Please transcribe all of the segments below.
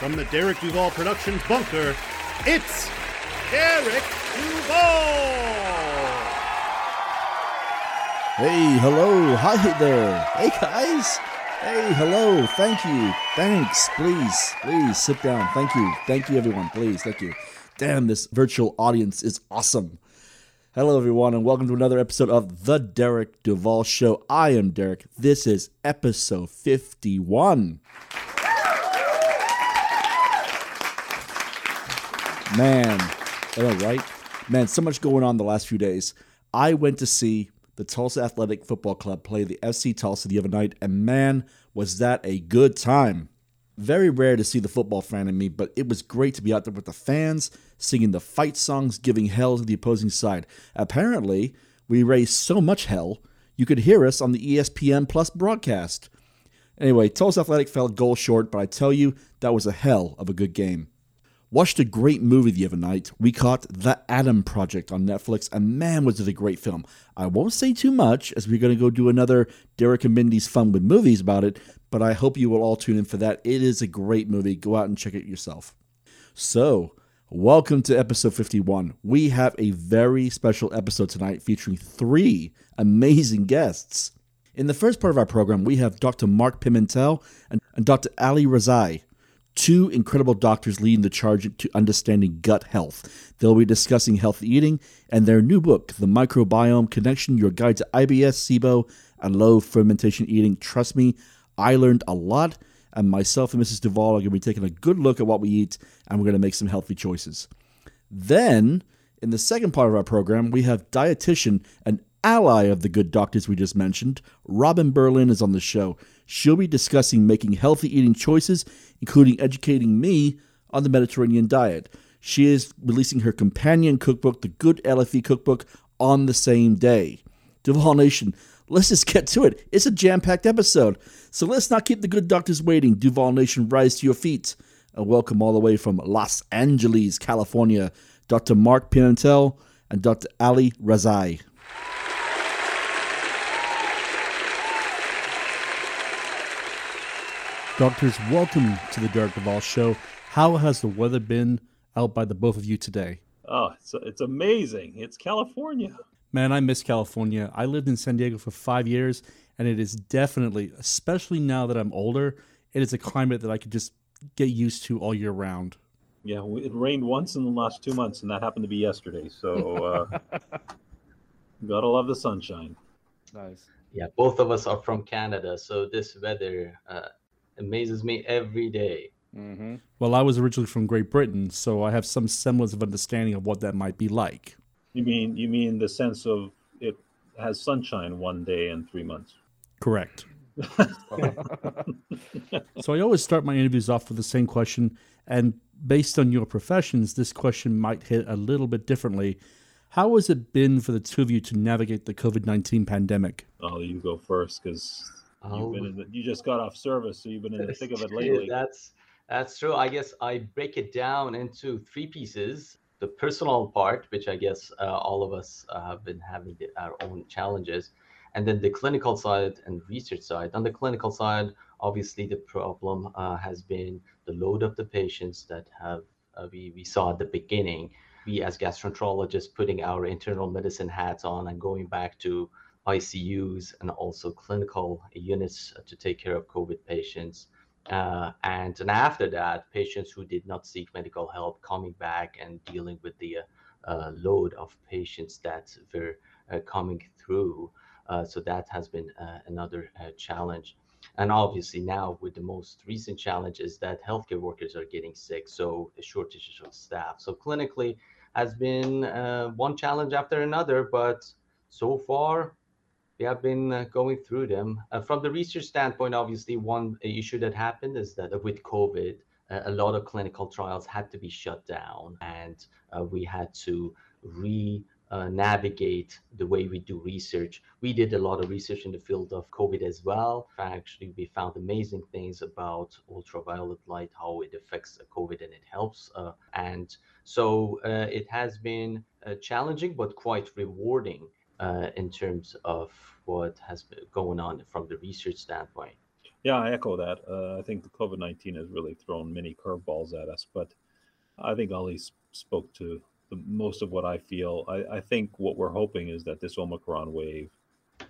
from the Derek Duval Productions bunker, it's Derek Duval! Hey, hello, hi there. Hey, guys. Hey, hello. Thank you. Thanks. Please, please sit down. Thank you. Thank you, everyone. Please, thank you. Damn, this virtual audience is awesome. Hello, everyone, and welcome to another episode of The Derek Duval Show. I am Derek. This is episode 51. Man, am I right? Man, so much going on the last few days. I went to see the Tulsa Athletic Football Club play the FC Tulsa the other night, and man, was that a good time. Very rare to see the football fan in me, but it was great to be out there with the fans, singing the fight songs, giving hell to the opposing side. Apparently, we raised so much hell, you could hear us on the ESPN Plus broadcast. Anyway, Tulsa Athletic fell goal short, but I tell you, that was a hell of a good game. Watched a great movie the other night. We caught The Adam Project on Netflix, and man, was it a great film. I won't say too much, as we're going to go do another Derek and Mindy's Fun with Movies about it, but I hope you will all tune in for that. It is a great movie. Go out and check it yourself. So, welcome to episode 51. We have a very special episode tonight featuring three amazing guests. In the first part of our program, we have Dr. Mark Pimentel and Dr. Ali Rezaie two incredible doctors leading the charge to understanding gut health. They'll be discussing healthy eating and their new book, The Microbiome Connection Your Guide to IBS, SIBO, and Low Fermentation Eating. Trust me, I learned a lot, and myself and Mrs. Duval are going to be taking a good look at what we eat, and we're going to make some healthy choices. Then, in the second part of our program, we have dietitian and ally of the good doctors we just mentioned, Robin Berlin is on the show. She'll be discussing making healthy eating choices, including educating me on the Mediterranean diet. She is releasing her companion cookbook, the Good LFE Cookbook, on the same day. Duval Nation, let's just get to it. It's a jam packed episode. So let's not keep the good doctors waiting. Duval Nation, rise to your feet. And welcome all the way from Los Angeles, California, Dr. Mark Pimentel and Dr. Ali Rezaie. Doctors, welcome to the Derek Duval Show. How has the weather been out by the both of you today? Oh, it's, it's amazing. It's California. Man, I miss California. I lived in San Diego for five years, and it is definitely, especially now that I'm older, it is a climate that I could just get used to all year round. Yeah, it rained once in the last two months, and that happened to be yesterday. So, uh, gotta love the sunshine. Nice. Yeah, both of us are from Canada, so this weather uh, amazes me every day. Mm-hmm. Well, I was originally from Great Britain, so I have some semblance of understanding of what that might be like. You mean you mean the sense of it has sunshine one day in three months? Correct. so I always start my interviews off with the same question, and based on your professions, this question might hit a little bit differently. How has it been for the two of you to navigate the COVID 19 pandemic? Oh, you go first because Oh, you've been in the, you just got off service, so you've been in the thick of it lately. That's that's true. I guess I break it down into three pieces. The personal part, which I guess uh, all of us uh, have been having our own challenges, and then the clinical side and research side. On the clinical side, obviously the problem uh, has been the load of the patients that have uh, we we saw at the beginning. We as gastroenterologists putting our internal medicine hats on and going back to ICUs and also clinical units to take care of COVID patients. Uh, and, and after that, patients who did not seek medical help coming back and dealing with the uh, uh, load of patients that were uh, coming through. Uh, so that has been another challenge. And obviously now with the most recent challenge is that healthcare workers are getting sick, so shortages of staff. So clinically has been uh, one challenge after another, but so far we have been uh, going through them. Uh, from the research standpoint, obviously, one issue that happened is that with COVID, a lot of clinical trials had to be shut down, and uh, we had to re uh, navigate the way we do research. We did a lot of research in the field of COVID as well. Actually, we found amazing things about ultraviolet light, how it affects COVID and it helps. Uh, and so uh, it has been uh, challenging, but quite rewarding uh, in terms of what has been going on from the research standpoint. Yeah, I echo that. Uh, I think the COVID 19 has really thrown many curveballs at us, but I think Ali spoke to the, most of what I feel. I, I think what we're hoping is that this Omicron wave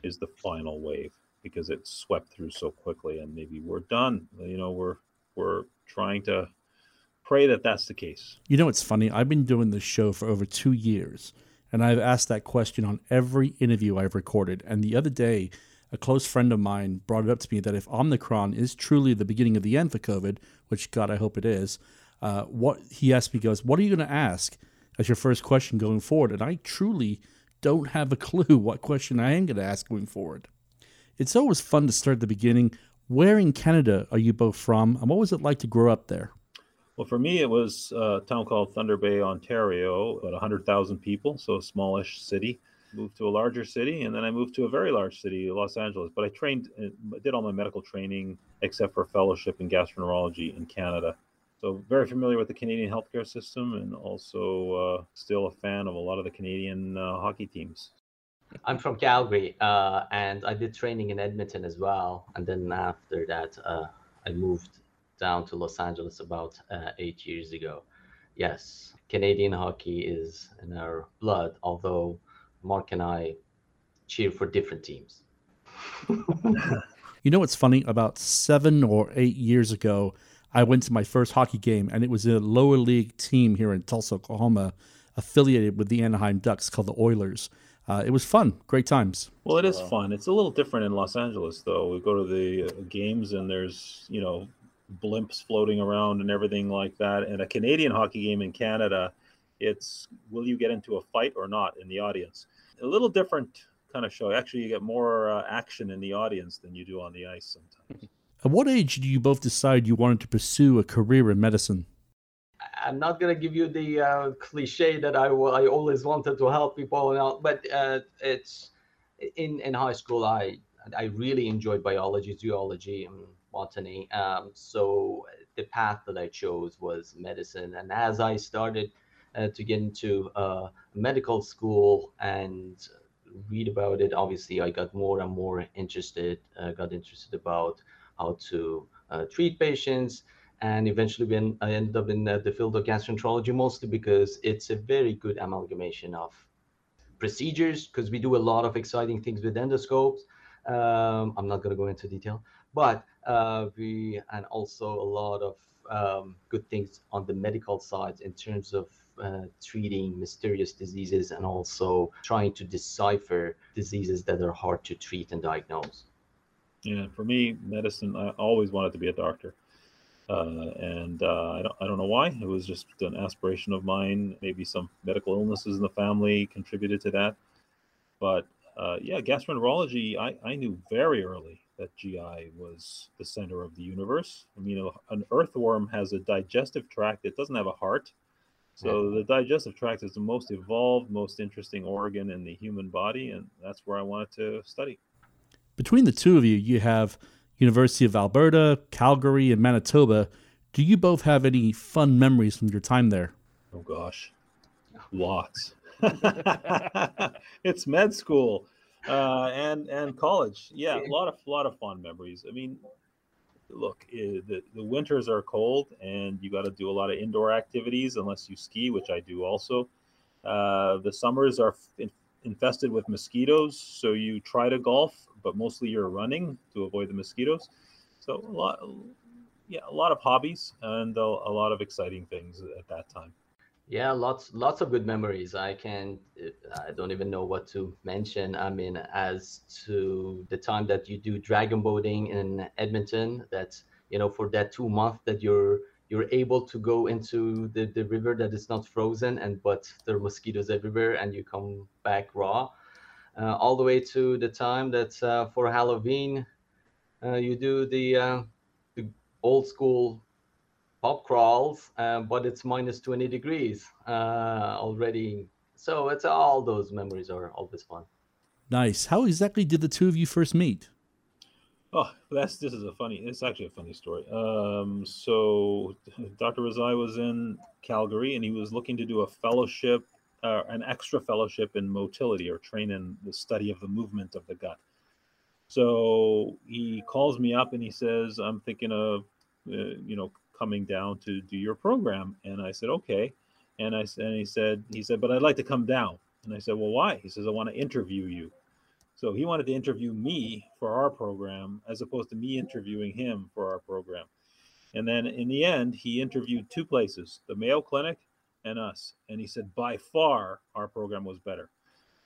is the final wave because it swept through so quickly and maybe we're done. You know, we're we're trying to pray that that's the case. You know, it's funny. I've been doing this show for over two years, and I've asked that question on every interview I've recorded. And the other day, a close friend of mine brought it up to me that if Omicron is truly the beginning of the end for COVID, which God, I hope it is, uh, what he asked me goes, "What are you going to ask as your first question going forward?" And I truly don't have a clue what question I am going to ask going forward. It's always fun to start at the beginning. Where in Canada are you both from, and what was it like to grow up there? Well, for me, it was a town called Thunder Bay, Ontario, about 100,000 people, so a smallish city moved to a larger city, and then I moved to a very large city, Los Angeles. But I trained, uh, did all my medical training except for a fellowship in gastroenterology in Canada. So very familiar with the Canadian healthcare system, and also uh, still a fan of a lot of the Canadian uh, hockey teams. I'm from Calgary, uh, and I did training in Edmonton as well. And then after that, uh, I moved down to Los Angeles about uh, eight years ago. Yes, Canadian hockey is in our blood, although Mark and I cheer for different teams. you know what's funny? About seven or eight years ago, I went to my first hockey game, and it was a lower league team here in Tulsa, Oklahoma, affiliated with the Anaheim Ducks called the Oilers. Uh, it was fun, great times. Well, it is fun. It's a little different in Los Angeles, though. We go to the uh, games, and there's you know blimps floating around and everything like that. And a Canadian hockey game in Canada, it's will you get into a fight or not in the audience? A little different kind of show. Actually, you get more uh, action in the audience than you do on the ice sometimes. At what age did you both decide you wanted to pursue a career in medicine? I'm not gonna give you the uh, cliche that I, I always wanted to help people out, but uh, it's in in high school I I really enjoyed biology, zoology, and botany. Um, so the path that I chose was medicine, and as I started uh, to get into uh, medical school and read about it, obviously I got more and more interested. Uh, got interested about how to uh, treat patients, and eventually when I ended up in the field of gastroenterology, mostly because it's a very good amalgamation of procedures because we do a lot of exciting things with endoscopes. Um, I'm not going to go into detail, but uh, we and also a lot of um, good things on the medical side in terms of uh, treating mysterious diseases and also trying to decipher diseases that are hard to treat and diagnose. Yeah, for me, medicine, I always wanted to be a doctor. Uh, and uh, I, don't, I don't know why. It was just an aspiration of mine. Maybe some medical illnesses in the family contributed to that. But uh, yeah, gastroenterology, I, I knew very early that GI was the center of the universe. I mean, an earthworm has a digestive tract, it doesn't have a heart. So the digestive tract is the most evolved, most interesting organ in the human body, and that's where I wanted to study. Between the two of you, you have University of Alberta, Calgary, and Manitoba. Do you both have any fun memories from your time there? Oh gosh, lots. it's med school uh, and and college. Yeah, a lot of lot of fun memories. I mean, look, eh, the the winters are cold, and you got to do a lot of indoor activities unless you ski, which I do also. Uh, the summers are in, infested with mosquitoes, so you try to golf, but mostly you're running to avoid the mosquitoes. So a lot, yeah, a lot of hobbies and a, a lot of exciting things at that time. Yeah, lots lots of good memories. I can I don't even know what to mention. I mean, as to the time that you do dragon boating in Edmonton, that's you know for that two month that you're you're able to go into the, the river that is not frozen and but there are mosquitoes everywhere and you come back raw. Uh, all the way to the time that uh, for Halloween uh, you do the uh, the old school pub crawls, uh, but it's minus 20 degrees uh, already. So it's all those memories are always fun. Nice. How exactly did the two of you first meet? Oh, that's this is a funny. It's actually a funny story. Um, so Dr. Rezaie was in Calgary, and he was looking to do a fellowship, uh, an extra fellowship in motility, or train in the study of the movement of the gut. So he calls me up and he says, "I'm thinking of, uh, you know, coming down to do your program." And I said, "Okay." And I and he said, he said, "But I'd like to come down." And I said, "Well, why?" He says, "I want to interview you." So he wanted to interview me for our program as opposed to me interviewing him for our program. And then in the end, he interviewed two places the Mayo Clinic and us. And he said, by far, our program was better.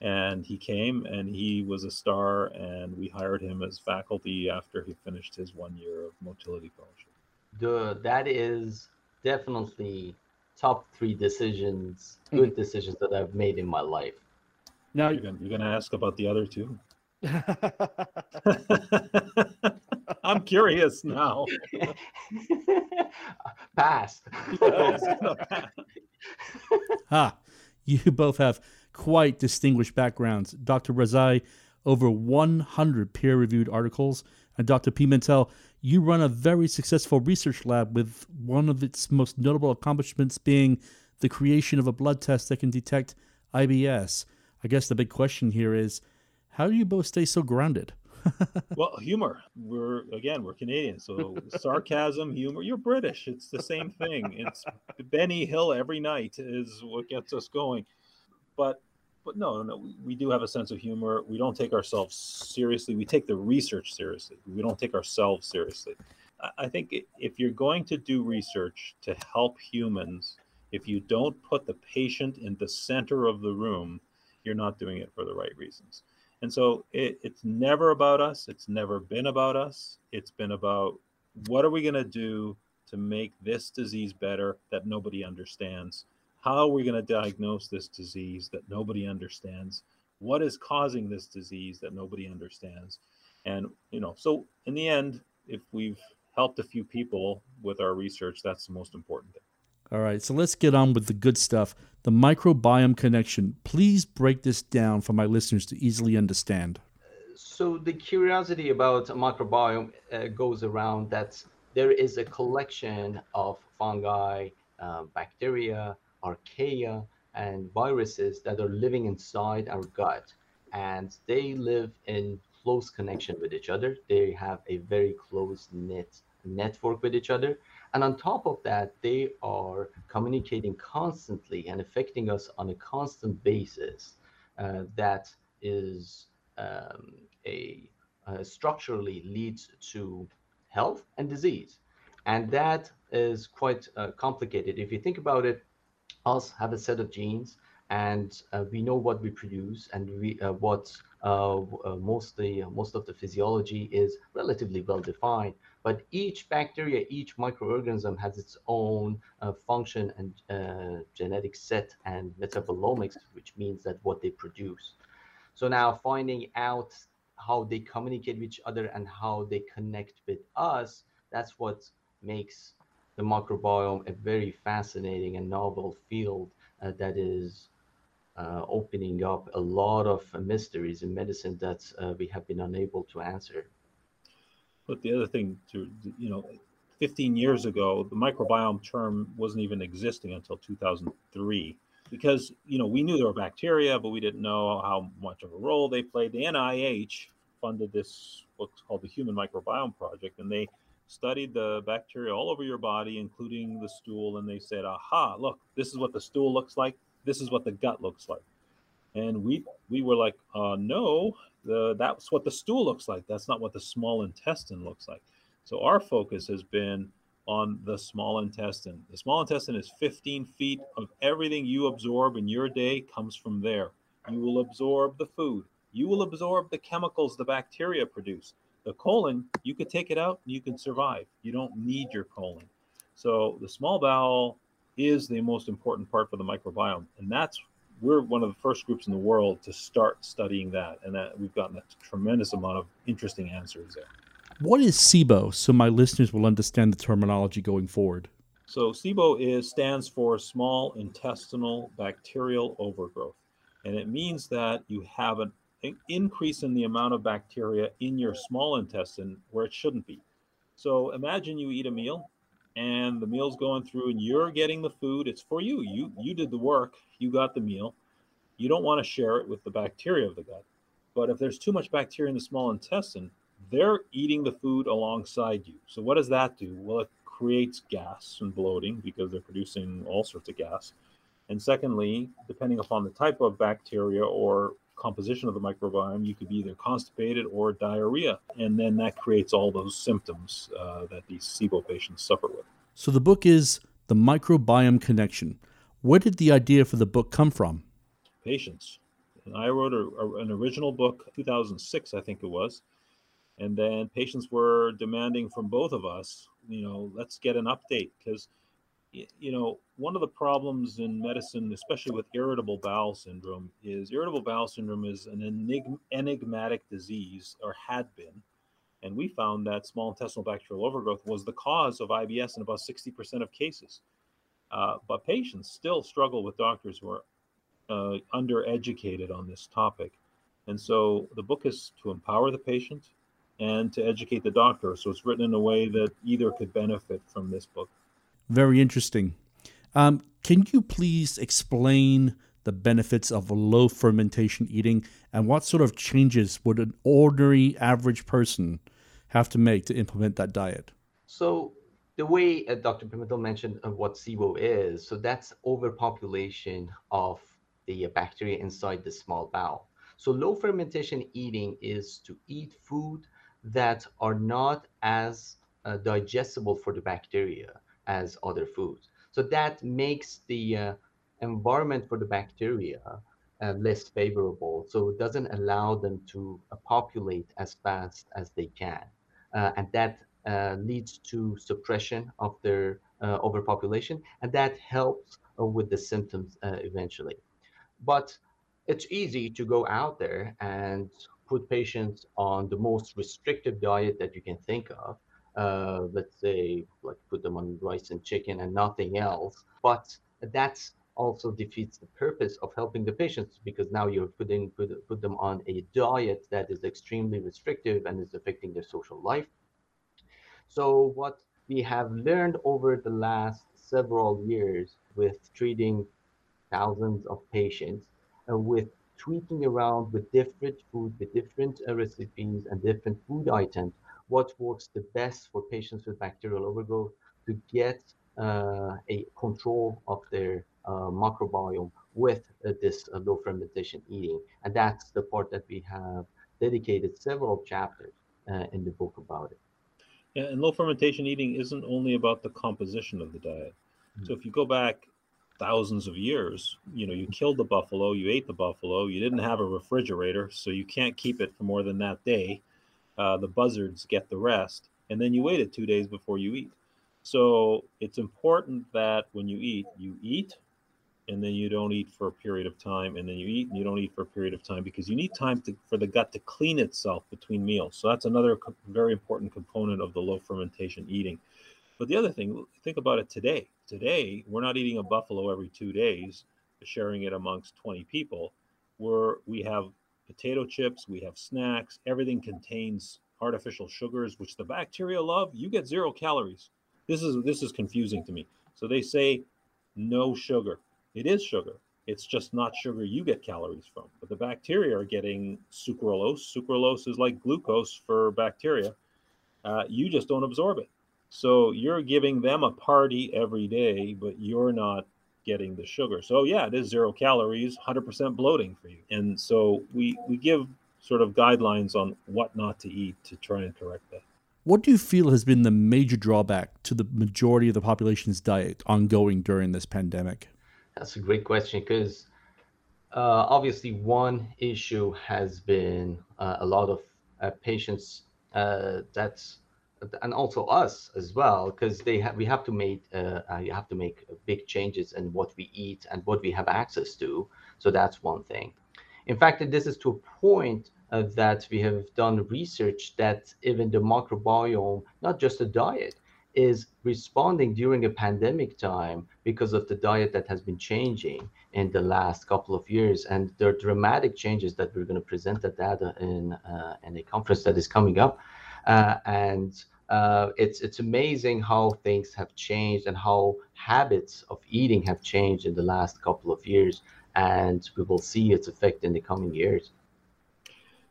And he came and he was a star, and we hired him as faculty after he finished his one year of motility fellowship. The, that is definitely top three decisions, good mm-hmm. decisions that I've made in my life. Now you're gonna, you're gonna ask about the other two. I'm curious now. Pass. ah, you both have quite distinguished backgrounds. Dr. Rezaie, over 100 peer reviewed articles, Uh, and Dr. Pimentel, you run a very successful research lab with one of its most notable accomplishments being the creation of a blood test that can detect IBS. I guess the big question here is how do you both stay so grounded? well, humor. We're again, we're Canadian, so sarcasm, humor. You're British. It's the same thing. It's Benny Hill every night is what gets us going. But but no, no, we do have a sense of humor. We don't take ourselves seriously. We take the research seriously. We don't take ourselves seriously. I think if you're going to do research to help humans, if you don't put the patient in the center of the room, you're not doing it for the right reasons. And so it, it's never about us. It's never been about us. It's been about what are we going to do to make this disease better that nobody understands? How are we going to diagnose this disease that nobody understands? What is causing this disease that nobody understands? And, you know, so in the end, if we've helped a few people with our research, that's the most important thing. All right, so let's get on with the good stuff. The microbiome connection. Please break this down for my listeners to easily understand. So, the curiosity about microbiome uh, goes around that there is a collection of fungi, uh, bacteria, archaea, and viruses that are living inside our gut. And they live in close connection with each other. They have a very close knit network with each other. And on top of that, they are communicating constantly and affecting us on a constant basis. Uh, that is um, a uh, structurally leads to health and disease. And that is quite uh, complicated. If you think about it, us have a set of genes and uh, we know what we produce and we uh, what uh, uh, most the most of the physiology is relatively well defined. But each bacteria, each microorganism has its own uh, function and uh, genetic set and metabolomics, which means that what they produce. So now finding out how they communicate with each other and how they connect with us, that's what makes the microbiome a very fascinating and novel field uh, that is uh, opening up a lot of mysteries in medicine that uh, we have been unable to answer. But the other thing to, you know, 15 years ago, the microbiome term wasn't even existing until 2003 because, you know, we knew there were bacteria, but we didn't know how much of a role they played. The NIH funded this, what's called the Human Microbiome Project, and they studied the bacteria all over your body, including the stool, and they said, aha, look, this is what the stool looks like this is what the gut looks like. And we we were like, uh, no, the, that's what the stool looks like. That's not what the small intestine looks like. So our focus has been on the small intestine. The small intestine is 15 feet of everything you absorb in your day comes from there. You will absorb the food. You will absorb the chemicals the bacteria produce. The colon, you could take it out and you can survive. You don't need your colon. So the small bowel is the most important part for the microbiome. And that's we're one of the first groups in the world to start studying that. And that we've gotten a tremendous amount of interesting answers there. What is SIBO so my listeners will understand the terminology going forward? So SIBO is stands for small intestinal bacterial overgrowth, and it means that you have an increase in the amount of bacteria in your small intestine where it shouldn't be. So imagine you eat a meal and the meal's going through and you're getting the food. It's for you. You you did the work. You got the meal. You don't want to share it with the bacteria of the gut. But if there's too much bacteria in the small intestine they're eating the food alongside you. So what does that do? Well it creates gas and bloating because they're producing all sorts of gas. And secondly depending upon the type of bacteria or composition of the microbiome, you could be either constipated or diarrhea. And then that creates all those symptoms uh, that these SIBO patients suffer with. So the book is The Microbiome Connection. Where did the idea for the book come from? Patients. And I wrote a, a, an original book, 2006, I think it was. And then patients were demanding from both of us, you know, let's get an update because you know, one of the problems in medicine, especially with irritable bowel syndrome, is irritable bowel syndrome is an enigm- enigmatic disease or had been. And we found that small intestinal bacterial overgrowth was the cause of IBS in about 60% of cases. Uh, but patients still struggle with doctors who are uh, undereducated on this topic. And so the book is to empower the patient and to educate the doctor. So it's written in a way that either could benefit from this book. Very interesting. Um, can you please explain the benefits of low fermentation eating and what sort of changes would an ordinary average person have to make to implement that diet? So, the way uh, Dr. Pimentel mentioned uh, what SIBO is, so that's overpopulation of the bacteria inside the small bowel. So, low fermentation eating is to eat food that are not as uh, digestible for the bacteria as other foods. So that makes the uh, environment for the bacteria uh, less favorable. So it doesn't allow them to uh, populate as fast as they can. Uh, and that uh, leads to suppression of their uh, overpopulation, and that helps with the symptoms eventually. But it's easy to go out there and put patients on the most restrictive diet that you can think of uh, let's say, like put them on rice and chicken and nothing else. But that's also defeats the purpose of helping the patients because now you're putting put, put them on a diet that is extremely restrictive and is affecting their social life. So what we have learned over the last several years with treating thousands of patients uh, with tweaking around with different food, with different uh, recipes and different food items what works the best for patients with bacterial overgrowth to get uh, a control of their uh, microbiome with uh, this uh, low fermentation eating. And that's the part that we have dedicated several chapters uh, in the book about it. Yeah, and low fermentation eating isn't only about the composition of the diet. Mm-hmm. So if you go back thousands of years, you know, you killed the buffalo, you ate the buffalo, you didn't have a refrigerator, so you can't keep it for more than that day uh, the buzzards get the rest, and then you waited two days before you eat. So it's important that when you eat, you eat, and then you don't eat for a period of time, and then you eat and you don't eat for a period of time because you need time to, for the gut to clean itself between meals. So that's another co- very important component of the low fermentation eating. But the other thing, think about it today. Today, we're not eating a buffalo every two days, sharing it amongst 20 people. We're, we have potato chips, we have snacks, everything contains artificial sugars, which the bacteria love. You get zero calories. This is this is confusing to me. So they say no sugar. It is sugar. It's just not sugar you get calories from. But the bacteria are getting sucralose. Sucralose is like glucose for bacteria. Uh, you just don't absorb it. So you're giving them a party every day, but you're not getting the sugar. So yeah, it is zero calories, 100% bloating for you. And so we we give sort of guidelines on what not to eat to try and correct that. What do you feel has been the major drawback to the majority of the population's diet ongoing during this pandemic? That's a great question because uh, obviously one issue has been uh, a lot of uh, patients uh, that's and also us as well because they have we have to make uh, uh, you have to make big changes in what we eat and what we have access to. So that's one thing. In fact this is to a point uh, that we have done research that even the microbiome not just the diet is responding during a pandemic time because of the diet that has been changing in the last couple of years. And there are dramatic changes that we're going to present the data in uh, in a conference that is coming up. Uh, and uh, it's it's amazing how things have changed and how habits of eating have changed in the last couple of years and we will see its effect in the coming years.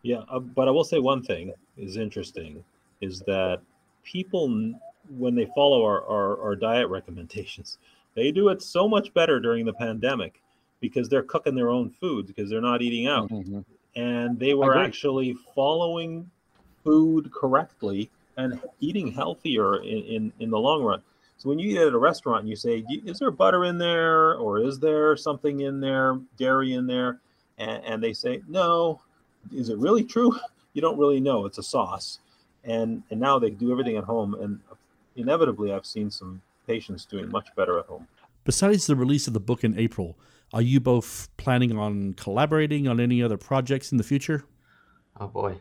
Yeah uh, but i will say one thing is interesting is that people when they follow our, our, our diet recommendations they do it so much better during the pandemic because they're cooking their own food because they're not eating out. Mm-hmm. and they were actually following food correctly and eating healthier in, in, in the long run. So when you eat at a restaurant and you say is there butter in there or is there something in there dairy in there? And, and they say no. Is it really true? You don't really know. It's a sauce. And and now they do everything at home. And inevitably i've seen some patients doing much better at home. Besides the release of the book in April, are you both planning on collaborating on any other projects in the future? Oh boy,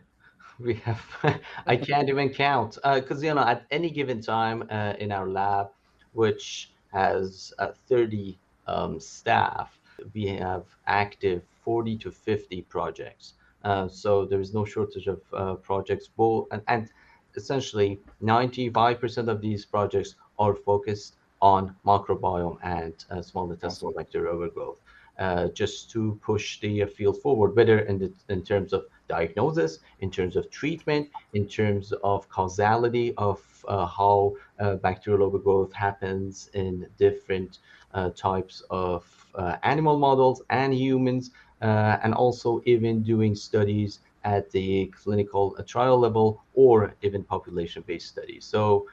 we have. I can't even count Uh because you know at any given time uh, in our lab, which has uh, 30 um, staff, we have active 40 to 50 projects. Uh, so there is no shortage of uh, projects. Both and, and essentially 95% of these projects are focused on microbiome and uh, small intestinal bacterial overgrowth uh, just to push the uh, field forward, whether in, the, in terms of diagnosis, in terms of treatment, in terms of causality of uh, how uh, bacterial overgrowth happens in different uh, types of uh, animal models and humans, and also even doing studies at the clinical trial level or even population-based studies. So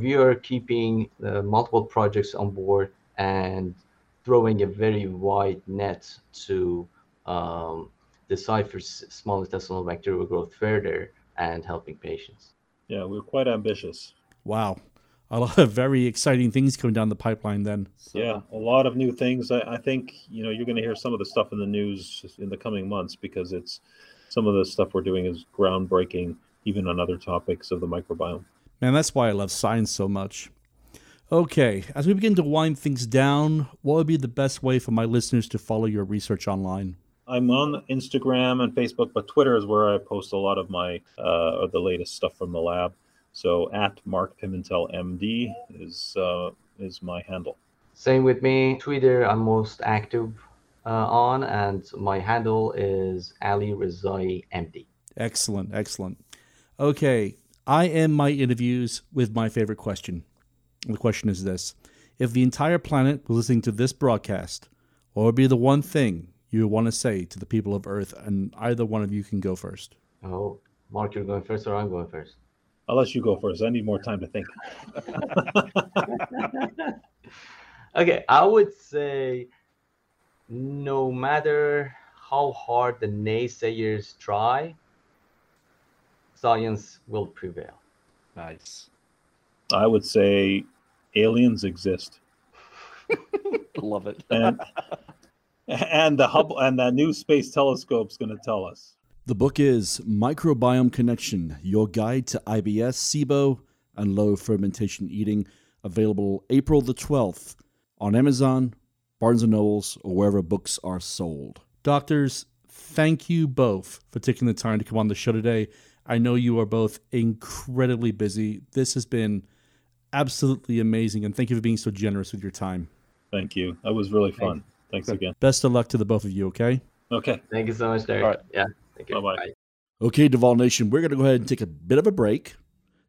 we are keeping multiple projects on board and throwing a very wide net to um, decipher small intestinal bacterial growth further and helping patients. yeah we're quite ambitious Wow. A lot of very exciting things coming down the pipeline then. yeah a lot of new things I, I think you know you're going to hear some of the stuff in the news in the coming months because it's some of the stuff we're doing is groundbreaking even on other topics of the microbiome Man, that's why I love science so much. Okay, as we begin to wind things down, what would be the best way for my listeners to follow your research online? I'm on Instagram and Facebook, but Twitter is where I post a lot of my uh, the latest stuff from the lab. So at Mark Pimentel MD is uh, is my handle. Same with me. Twitter, I'm most active uh, on, and my handle is Ali Rezaie MD. Excellent, excellent. Okay, I end my interviews with my favorite question. The question is this If the entire planet was listening to this broadcast, what would be the one thing you would want to say to the people of Earth? And either one of you can go first. Oh, Mark, you're going first, or I'm going first? I'll let you go first. I need more time to think. Okay, I would say no matter how hard the naysayers try, science will prevail. Nice. I would say aliens exist, Love it. and and the Hubble and that new space telescope's going to tell us. The book is Microbiome Connection Your Guide to IBS, SIBO, and Low Fermentation Eating, available April the 12th on Amazon, Barnes & Nobles, or wherever books are sold. Doctors, thank you both for taking the time to come on the show today. I know you are both incredibly busy. This has been absolutely amazing, and thank you for being so generous with your time. Thank you. That was really fun. Thanks again. Best of luck to the both of you, okay? Okay. Thank you so much, Derek. All right. Yeah. Thank you. Bye-bye. Bye. Okay, Duval Nation, we're going to go ahead and take a bit of a break.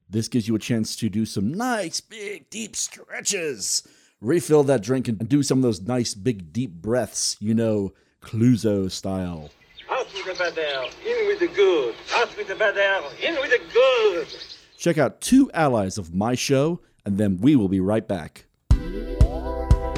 This gives you a chance to do some nice, big, deep stretches. Refill that drink and do some of those nice, big, deep breaths, you know, Cluzo style. Out with the bad air, in with the good. Out with the bad air, in with the good. Check out two allies of my show, and then we will be right back.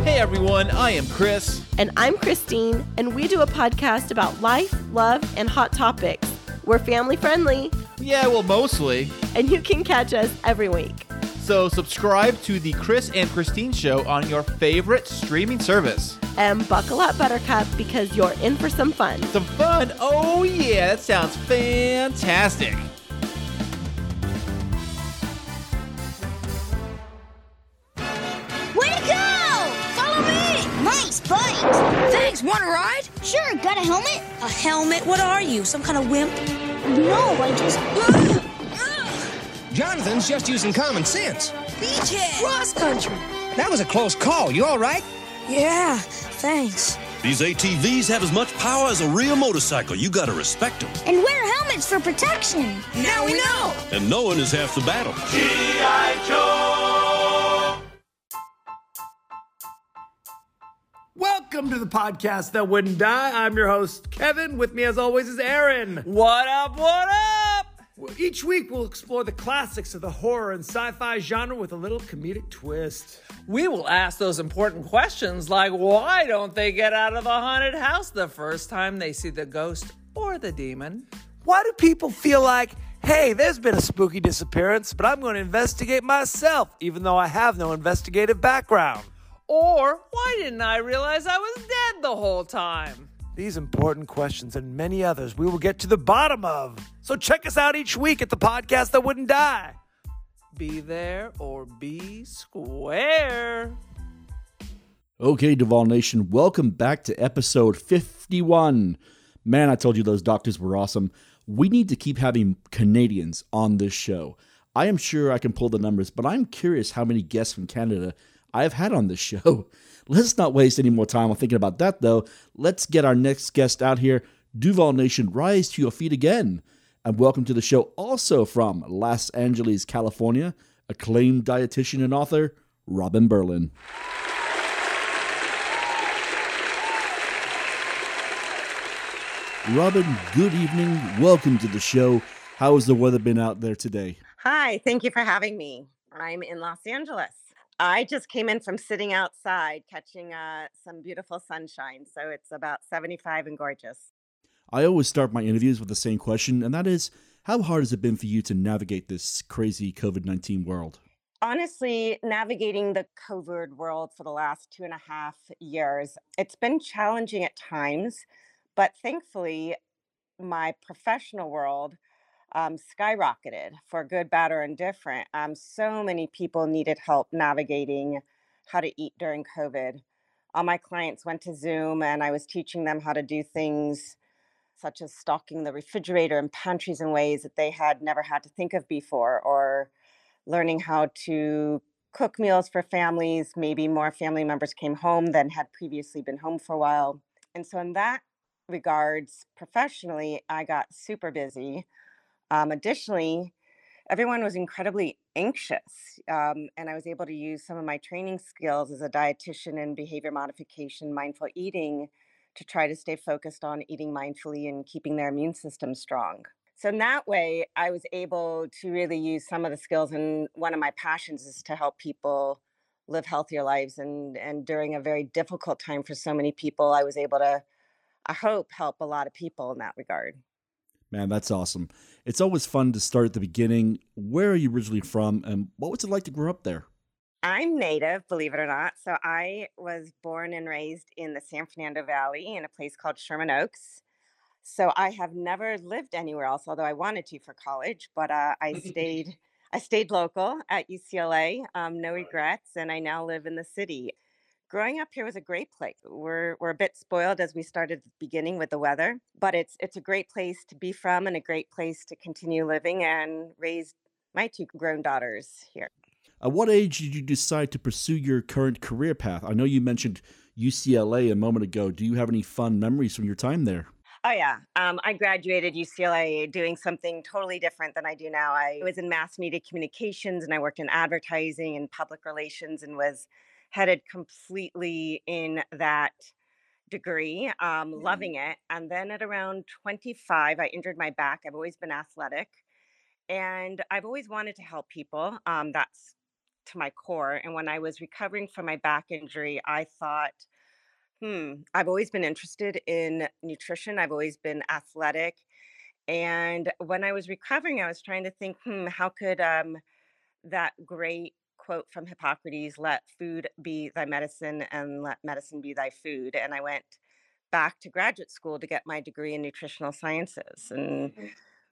Hey everyone, I am Chris. And I'm Christine, and we do a podcast about life, love, and hot topics. We're family friendly, Yeah, well, mostly. and you can catch us every week. So subscribe to the Chris and Christine Show on your favorite streaming service. And buckle up, Buttercup, because you're in for some fun. Some fun. Oh yeah, that sounds fantastic. Fight. Thanks. Want a ride? Sure. Got a helmet? A helmet? What are you? Some kind of wimp? No, I just. Jonathan's just using common sense. Beachhead. Cross country. That was a close call. You all right? Yeah, thanks. These ATVs have as much power as a real motorcycle. You gotta respect them. And wear helmets for protection. Now we know. And knowing is half the battle. G.I. Joe! Welcome to the podcast that wouldn't die. I'm your host, Kevin. With me, as always, is Aaron. What up? What up? Each week, we'll explore the classics of the horror and sci fi genre with a little comedic twist. We will ask those important questions like why don't they get out of the haunted house the first time they see the ghost or the demon? Why do people feel like, hey, there's been a spooky disappearance, but I'm going to investigate myself, even though I have no investigative background? Or why didn't I realize I was dead the whole time? These important questions and many others we will get to the bottom of. So check us out each week at the podcast that wouldn't die. Be there or be square. Okay, Duval Nation, welcome back to episode 51. Man, I told you those doctors were awesome. We need to keep having Canadians on this show. I am sure I can pull the numbers, but I'm curious how many guests from Canada I've had on this show. Let's not waste any more time on thinking about that, though. Let's get our next guest out here. Duval Nation, rise to your feet again. And welcome to the show, also from Los Angeles, California, acclaimed dietitian and author, Robin Berlin. Robin, good evening. Welcome to the show. How has the weather been out there today? Hi, thank you for having me. I'm in Los Angeles. I just came in from sitting outside catching uh, some beautiful sunshine. So it's about 75 and gorgeous. I always start my interviews with the same question, and that is how hard has it been for you to navigate this crazy COVID 19 world? Honestly, navigating the COVID world for the last two and a half years, it's been challenging at times, but thankfully, my professional world um, skyrocketed for good, bad, or indifferent. Um, so many people needed help navigating how to eat during COVID. All my clients went to Zoom, and I was teaching them how to do things such as stocking the refrigerator and pantries in ways that they had never had to think of before, or learning how to cook meals for families. Maybe more family members came home than had previously been home for a while. And so, in that regards, professionally, I got super busy. Um, additionally, everyone was incredibly anxious, um, and I was able to use some of my training skills as a dietitian in behavior modification, mindful eating, to try to stay focused on eating mindfully and keeping their immune system strong. So, in that way, I was able to really use some of the skills. And one of my passions is to help people live healthier lives. And, and during a very difficult time for so many people, I was able to, I hope, help a lot of people in that regard. Man, that's awesome. It's always fun to start at the beginning. Where are you originally from, and what was it like to grow up there? I'm native, believe it or not. So I was born and raised in the San Fernando Valley in a place called Sherman Oaks. So I have never lived anywhere else, although I wanted to for college. But uh, I stayed, I stayed local at UCLA. Um, no regrets, and I now live in the city. Growing up here was a great place. We're we're a bit spoiled as we started the beginning with the weather, but it's it's a great place to be from and a great place to continue living and raise my two grown daughters here. At what age did you decide to pursue your current career path? I know you mentioned UCLA a moment ago. Do you have any fun memories from your time there? Oh yeah, um, I graduated UCLA doing something totally different than I do now. I was in mass media communications and I worked in advertising and public relations and was headed completely in that degree, um, Mm-hmm. loving it. And then at around 25, I injured my back. I've always been athletic and I've always wanted to help people. Um, that's to my core. And when I was recovering from my back injury, I thought, hmm, I've always been interested in nutrition, I've always been athletic. And when I was recovering, I was trying to think, hmm, how could um, that great quote from Hippocrates, let food be thy medicine and let medicine be thy food. And I went back to graduate school to get my degree in nutritional sciences. And mm-hmm.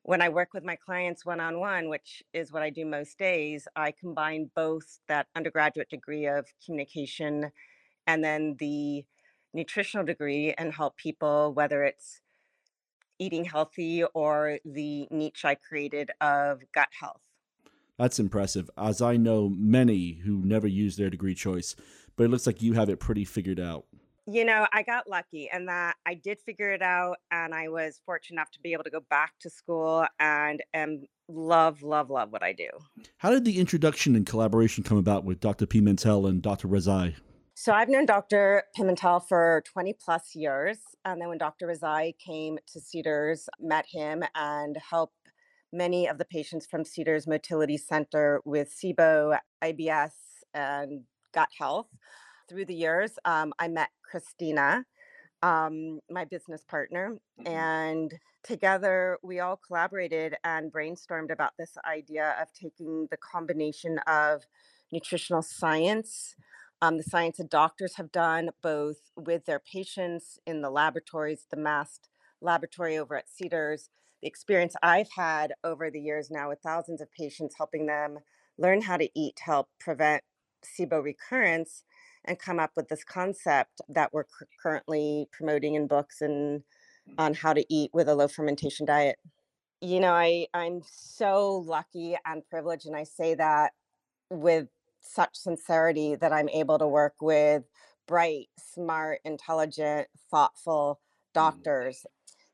when I work with my clients one on one, which is what I do most days, I combine both that undergraduate degree of communication and then the nutritional degree and help people, whether it's eating healthy or the niche I created of gut health. That's impressive, as I know many who never use their degree choice, but it looks like you have it pretty figured out. You know, I got lucky in that I did figure it out, and I was fortunate enough to be able to go back to school and and love, love, love what I do. How did the introduction and collaboration come about with Dr. Pimentel and Dr. Rezaie? So I've known Dr. Pimentel for 20 plus years. And then when Dr. Rezaie came to Cedars, met him and helped many of the patients from Cedars Motility Center with SIBO, IBS, and gut health. Through the years, um, I met Christina, um, my business partner, mm-hmm. and together we all collaborated and brainstormed about this idea of taking the combination of nutritional science, um, the science that doctors have done both with their patients in the laboratories, the MAST laboratory over at Cedars, experience I've had over the years now with thousands of patients, helping them learn how to eat to help prevent SIBO recurrence, and come up with this concept that we're currently promoting in books and on how to eat with a low fermentation diet. You know, I I'm so lucky and privileged, and I say that with such sincerity that I'm able to work with bright, smart, intelligent, thoughtful Mm. doctors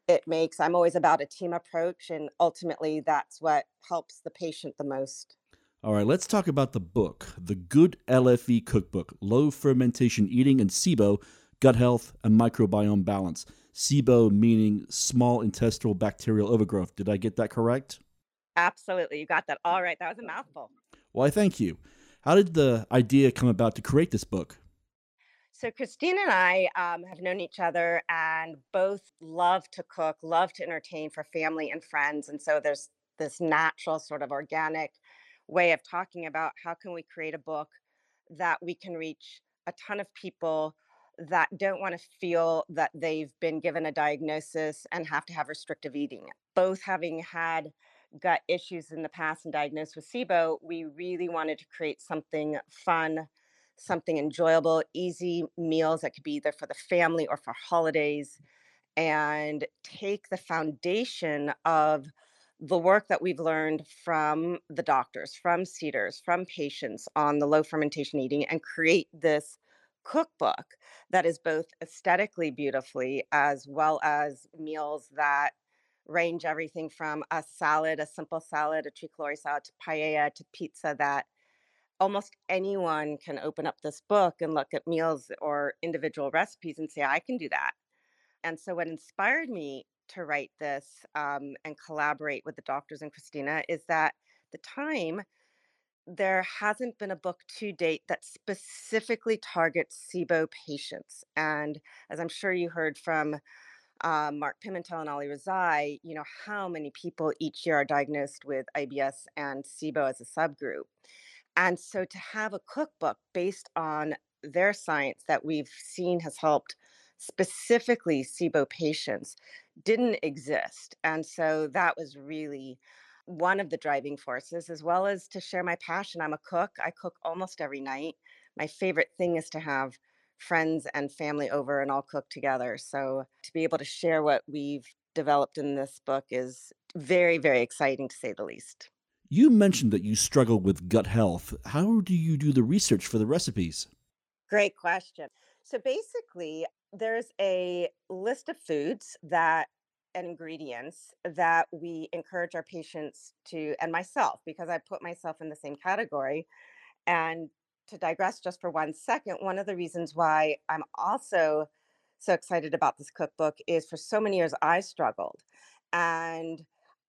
it makes i'm always about a team approach and ultimately that's what helps the patient the most. All right let's talk about the book the good lfe cookbook low fermentation eating and sibo gut health and microbiome balance. Sibo meaning small intestinal bacterial overgrowth. Did i get that correct? Absolutely you got that all right. That was a mouthful. Well i thank you. How did the idea come about to create this book so Christine and I um, have known each other and both love to cook, love to entertain for family and friends. And so there's this natural sort of organic way of talking about how can we create a book that we can reach a ton of people that don't want to feel that they've been given a diagnosis and have to have restrictive eating. Both having had gut issues in the past and diagnosed with SIBO, we really wanted to create something fun something enjoyable, easy meals that could be either for the family or for holidays, and take the foundation of the work that we've learned from the doctors, from Cedars, from patients on the low fermentation eating, and create this cookbook that is both aesthetically beautifully as well as meals that range everything from a salad, a simple salad, a tricolore salad to paella to pizza that almost anyone can open up this book and look at meals or individual recipes and say, I can do that. And so, what inspired me to write this um, and collaborate with the doctors and Christina is that the time there hasn't been a book to date that specifically targets SIBO patients. And as I'm sure you heard from uh, Mark Pimentel and Ali Rezaie, you know, how many people each year are diagnosed with IBS and SIBO as a subgroup. And so to have a cookbook based on their science that we've seen has helped specifically SIBO patients didn't exist. And so that was really one of the driving forces, as well as to share my passion. I'm a cook, I cook almost every night. My favorite thing is to have friends and family over and all cook together. So to be able to share what we've developed in this book is very, very exciting to say the least. You mentioned that you struggle with gut health. How do you do the research for the recipes? Great question. So basically, there's a list of foods that and ingredients that we encourage our patients to and myself because I put myself in the same category and to digress just for one second, one of the reasons why I'm also so excited about this cookbook is for so many years I struggled and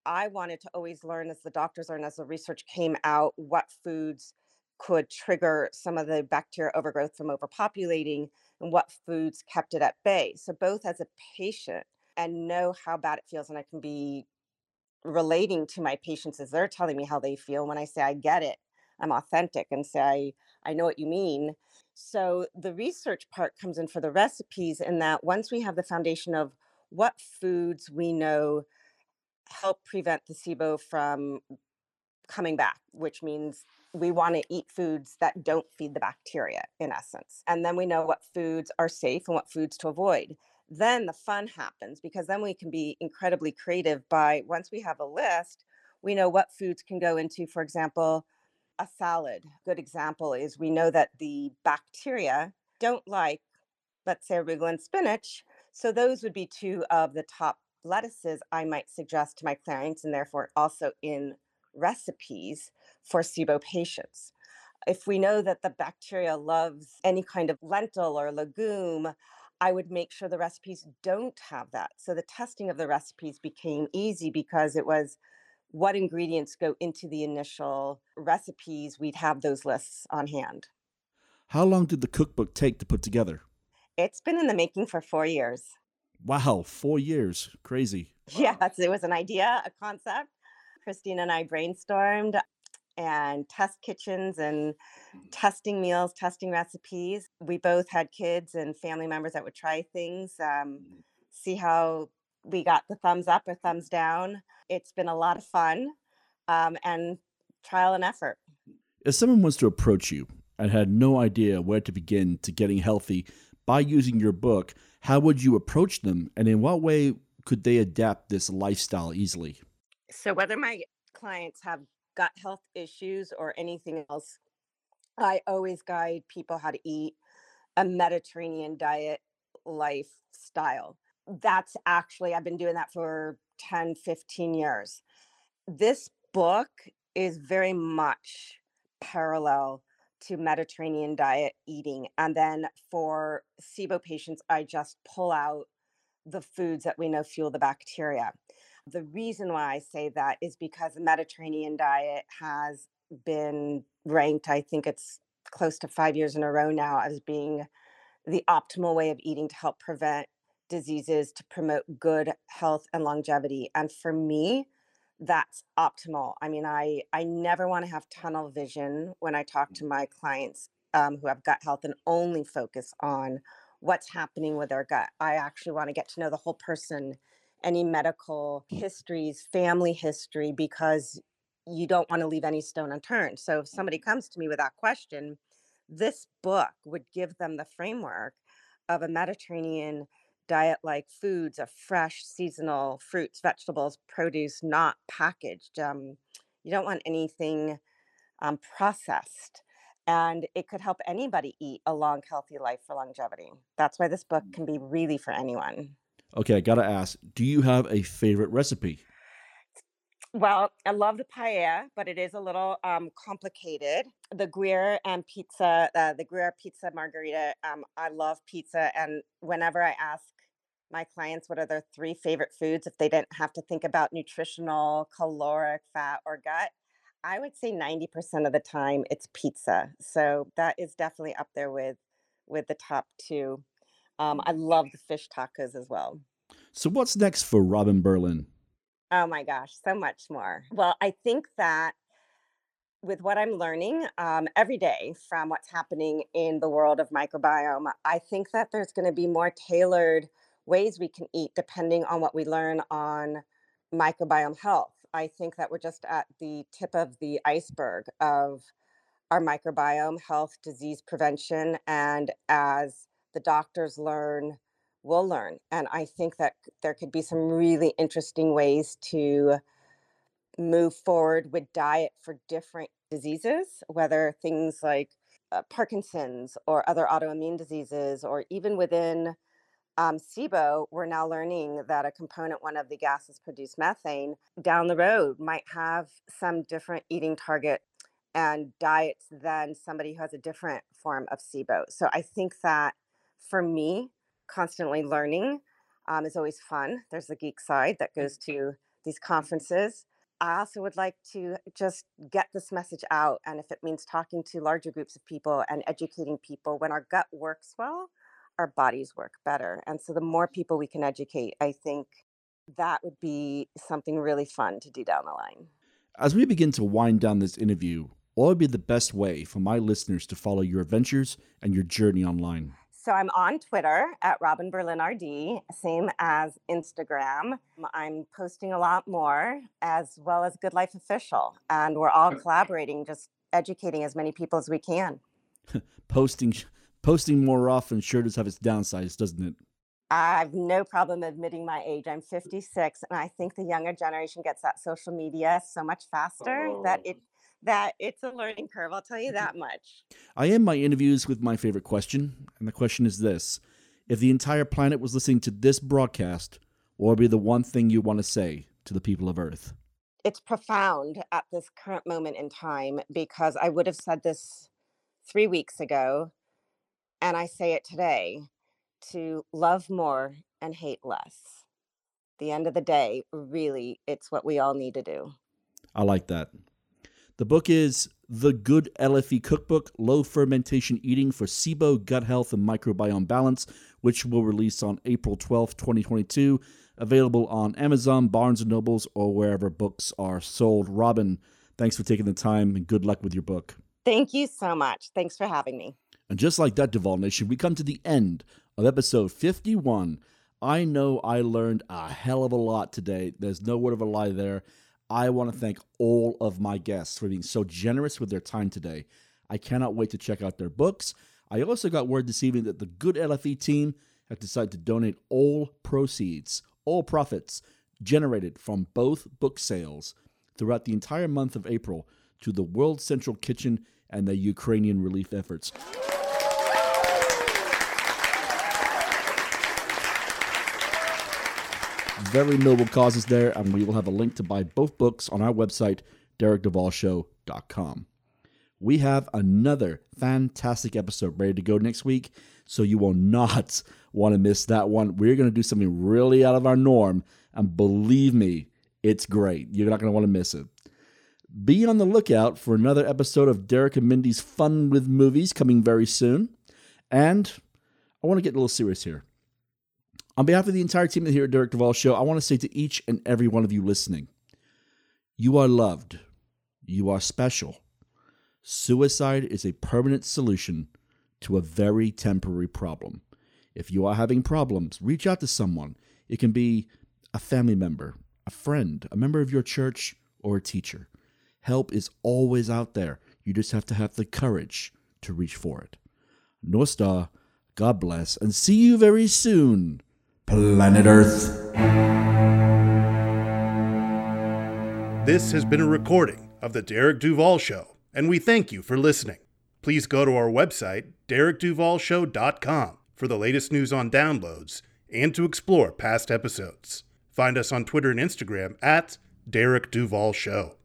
I wanted to always learn as the doctors learned, as the research came out, what foods could trigger some of the bacteria overgrowth from overpopulating and what foods kept it at bay. So, both as a patient and know how bad it feels, and I can be relating to my patients as they're telling me how they feel. When I say I get it, I'm authentic and say I, I know what you mean. So, the research part comes in for the recipes, in that once we have the foundation of what foods we know help prevent the SIBO from coming back, which means we want to eat foods that don't feed the bacteria, in essence. And then we know what foods are safe and what foods to avoid. Then the fun happens because then we can be incredibly creative by once we have a list, we know what foods can go into, for example, a salad. Good example is we know that the bacteria don't like, let's say, arugula and spinach. So those would be two of the top lettuces I might suggest to my clients and therefore also in recipes for SIBO patients. If we know that the bacteria loves any kind of lentil or legume, I would make sure the recipes don't have that. So the testing of the recipes became easy because it was what ingredients go into the initial recipes, we'd have those lists on hand. How long did the cookbook take to put together? It's been in the making for four years. Wow, four years. Crazy. Yes, it was an idea, a concept. Christine and I brainstormed and test kitchens and testing meals, testing recipes. We both had kids and family members that would try things, um, see how we got the thumbs up or thumbs down. It's been a lot of fun um, and trial and effort. If someone wants to approach you and had no idea where to begin to getting healthy by using your book, how would you approach them? And in what way could they adapt this lifestyle easily? So, whether my clients have gut health issues or anything else, I always guide people how to eat a Mediterranean diet lifestyle. That's actually, I've been doing that for 10, 15 years. This book is very much parallel to Mediterranean diet eating. And then for SIBO patients, I just pull out the foods that we know fuel the bacteria. The reason why I say that is because the Mediterranean diet has been ranked, I think it's close to five years in a row now, as being the optimal way of eating to help prevent diseases, to promote good health and longevity. And for me, that's optimal. I mean, I I never want to have tunnel vision when I talk to my clients um, who have gut health and only focus on what's happening with their gut. I actually want to get to know the whole person, any medical histories, family history, because you don't want to leave any stone unturned. So if somebody comes to me with that question, this book would give them the framework of a Mediterranean diet like foods of fresh seasonal fruits vegetables produce not packaged um, you don't want anything um, processed and it could help anybody eat a long healthy life for longevity that's why this book can be really for anyone okay i gotta ask do you have a favorite recipe well, I love the paella, but it is a little um, complicated. The Gruyere and pizza, uh, the Gruyere pizza margherita. Um, I love pizza, and whenever I ask my clients what are their three favorite foods if they didn't have to think about nutritional, caloric, fat, or gut, I would say 90% of the time it's pizza. So that is definitely up there with with the top two. Um, I love the fish tacos as well. So what's next for Robin Berlin? Oh my gosh, so much more. Well, I think that with what I'm learning um, every day from what's happening in the world of microbiome, I think that there's going to be more tailored ways we can eat depending on what we learn on microbiome health. I think that we're just at the tip of the iceberg of our microbiome health, disease prevention. And as the doctors learn, we'll learn. And I think that there could be some really interesting ways to move forward with diet for different diseases, whether things like uh, Parkinson's or other autoimmune diseases, or even within um, SIBO, we're now learning that a component, one of the gases produce methane, down the road might have some different eating target and diets than somebody who has a different form of SIBO. So I think that for me, constantly learning um, is always fun. There's the geek side that goes to these conferences. I also would like to just get this message out. And if it means talking to larger groups of people and educating people, when our gut works well, our bodies work better. And so the more people we can educate, I think that would be something really fun to do down the line. As we begin to wind down this interview, what would be the best way for my listeners to follow your adventures and your journey online? So I'm on Twitter at Robin Berlin RD, same as Instagram. Um, I'm posting a lot more, as well as Good Life Official, and we're all uh collaborating, just educating as many people as we can. posting posting more often sure does have its downsides, doesn't it? I've no problem admitting my age. I'm 56, and I think the younger generation gets that social media so much faster oh. that it oh. that it's a learning curve. I'll tell you mm-hmm. that much. I end my interviews with my favorite question, and the question is this: If the entire planet was listening to this broadcast, what would be the one thing you want to say to the people of Earth? It's profound at this current moment in time because I would have said this three weeks ago, and I say it today to love more and hate less. The end of the day, really, it's what we all need to do. I like that. The book is The Good LFE Cookbook Low Fermentation Eating for SIBO, Gut Health, and Microbiome Balance, which will release on April 12, 2022. Available on Amazon, Barnes & Nobles, or wherever books are sold. Robin, thanks for taking the time and good luck with your book. Thank you so much. Thanks for having me. And just like that, Duval Nation, we come to the end of episode 51. I know I learned a hell of a lot today. There's no word of a lie there. I want to thank all of my guests for being so generous with their time today. I cannot wait to check out their books. I also got word this evening that the Good LFE team have decided to donate all proceeds, all profits generated from both book sales throughout the entire month of April to the World Central Kitchen and the Ukrainian relief efforts. very noble causes there, and we will have a link to buy both books on our website, DerekDuvalShow.com. We have another fantastic episode ready to go next week, so you will not want to miss that one. We're going to do something really out of our norm, and believe me, it's great. You're not going to want to miss it. Be on the lookout for another episode of Derek and Mindy's Fun with Movies coming very soon. And I want to get a little serious here. On behalf of the entire team here at Derek Duval Show, I want to say to each and every one of you listening, you are loved. You are special. Suicide is a permanent solution to a very temporary problem. If you are having problems, reach out to someone. It can be a family member, a friend, a member of your church, or a teacher. Help is always out there. You just have to have the courage to reach for it. North Star, God bless, and see you very soon planet Earth. This has been a recording of The Derek Duval Show, and we thank you for listening. Please go to our website, derekduvalshow.com, for the latest news on downloads and to explore past episodes. Find us on Twitter and Instagram at Derek Duval Show.